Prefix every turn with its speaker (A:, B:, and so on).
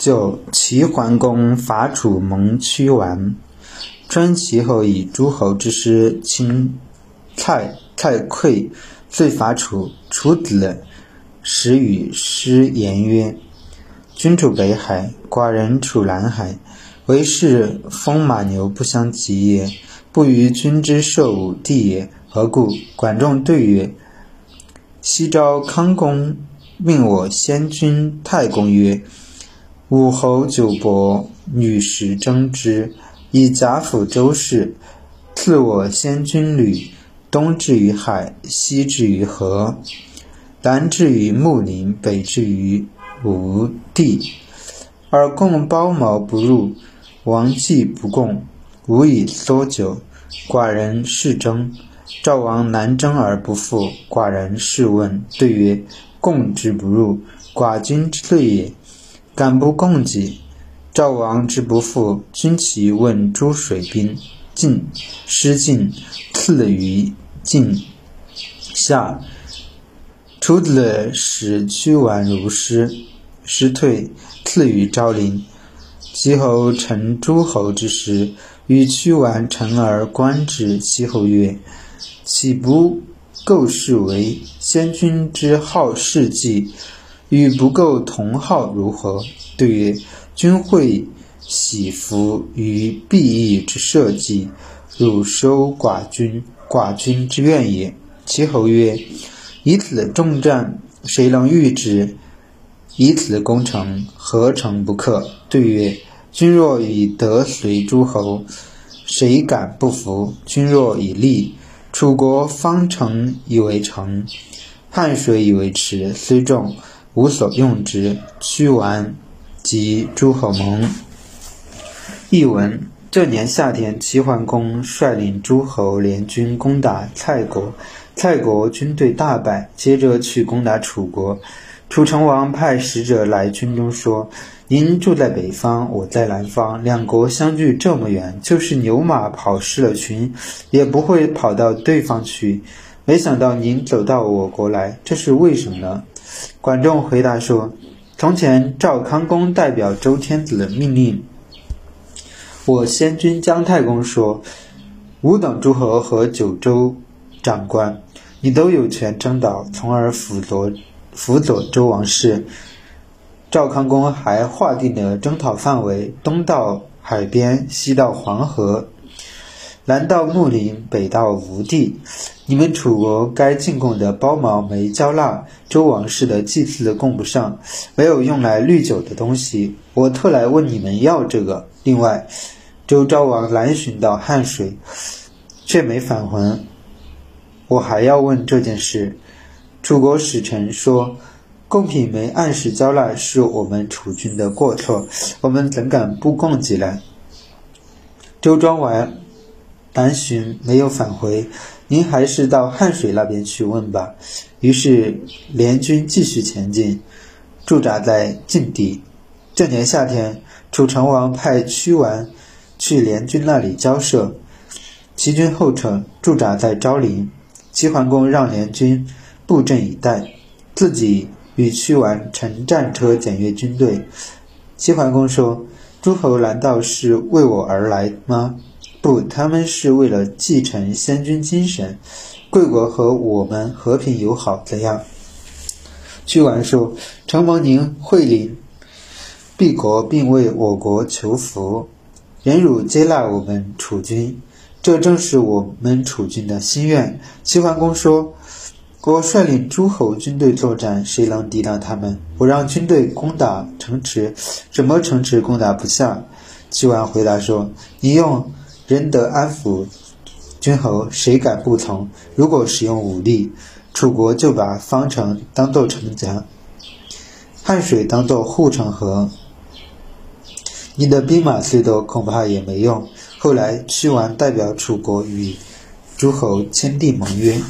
A: 就齐桓公伐楚蒙屈完，专齐后以诸侯之师侵蔡蔡溃，遂伐楚。楚子使与师言曰：“君主北海，寡人处南海，为是风马牛不相及也，不与君之射武地也。何故？”管仲对曰：“昔昭康公命我先君太公曰：‘武侯九伯，女时争之，以贾府周氏，赐我先君履，东至于海，西至于河。’”南至于穆林，北至于吴地，而共包茅不入，王祭不共，无以缩酒。寡人是争。赵王南征而不复，寡人是问。对曰：共之不入，寡君之罪也。敢不共己？赵王之不复，君其问诸水兵，晋失晋，次于晋下。楚子使屈完如师，师退，赐于昭陵。齐侯乘诸侯之师，与屈完臣而观之。其后曰：“岂不构事为先君之好事迹，与不够同好如何？”对曰：“君会喜服于必义之社稷，汝收寡君，寡君之愿也。”其侯曰。以此重战，谁能御之？以此攻城，何城不克？对曰：君若以德随诸侯，谁敢不服？君若以利，楚国方城以为城，汉水以为池，虽众，无所用之。屈完及诸侯盟。译文：这年夏天，齐桓公率领诸侯联军攻打蔡国。蔡国军队大败，接着去攻打楚国。楚成王派使者来军中说：“您住在北方，我在南方，两国相距这么远，就是牛马跑失了群，也不会跑到对方去。没想到您走到我国来，这是为什么呢？”管仲回答说：“从前赵康公代表周天子的命令，我先君姜太公说，吾等诸侯和九州长官。”你都有权征导，从而辅佐辅佐周王室。赵康公还划定了征讨范围：东到海边，西到黄河，南到穆林，北到吴地。你们楚国该进贡的包茅没交纳，周王室的祭祀供不上，没有用来滤酒的东西，我特来问你们要这个。另外，周昭王南巡到汉水，却没返还。我还要问这件事。楚国使臣说，贡品没按时交纳是我们楚军的过错，我们怎敢不供给呢？周庄王南巡没有返回，您还是到汉水那边去问吧。于是联军继续前进，驻扎在晋地。这年夏天，楚成王派屈完去联军那里交涉，齐军后撤，驻扎在昭陵。齐桓公让联军布阵以待，自己与屈完乘战车检阅军队。齐桓公说：“诸侯难道是为我而来吗？不，他们是为了继承先君精神。贵国和我们和平友好，怎样？”屈完说：“承蒙您惠临敝国，并为我国求福，忍辱接纳我们楚军。”这正是我们楚军的心愿。齐桓公说：“我率领诸侯军队作战，谁能抵挡他们？我让军队攻打城池，什么城池攻打不下？”齐桓回答说：“你用仁德安抚君侯，谁敢不从？如果使用武力，楚国就把方城当做城墙，汉水当做护城河。你的兵马虽多，恐怕也没用。”后来，屈完代表楚国与诸侯签订盟约。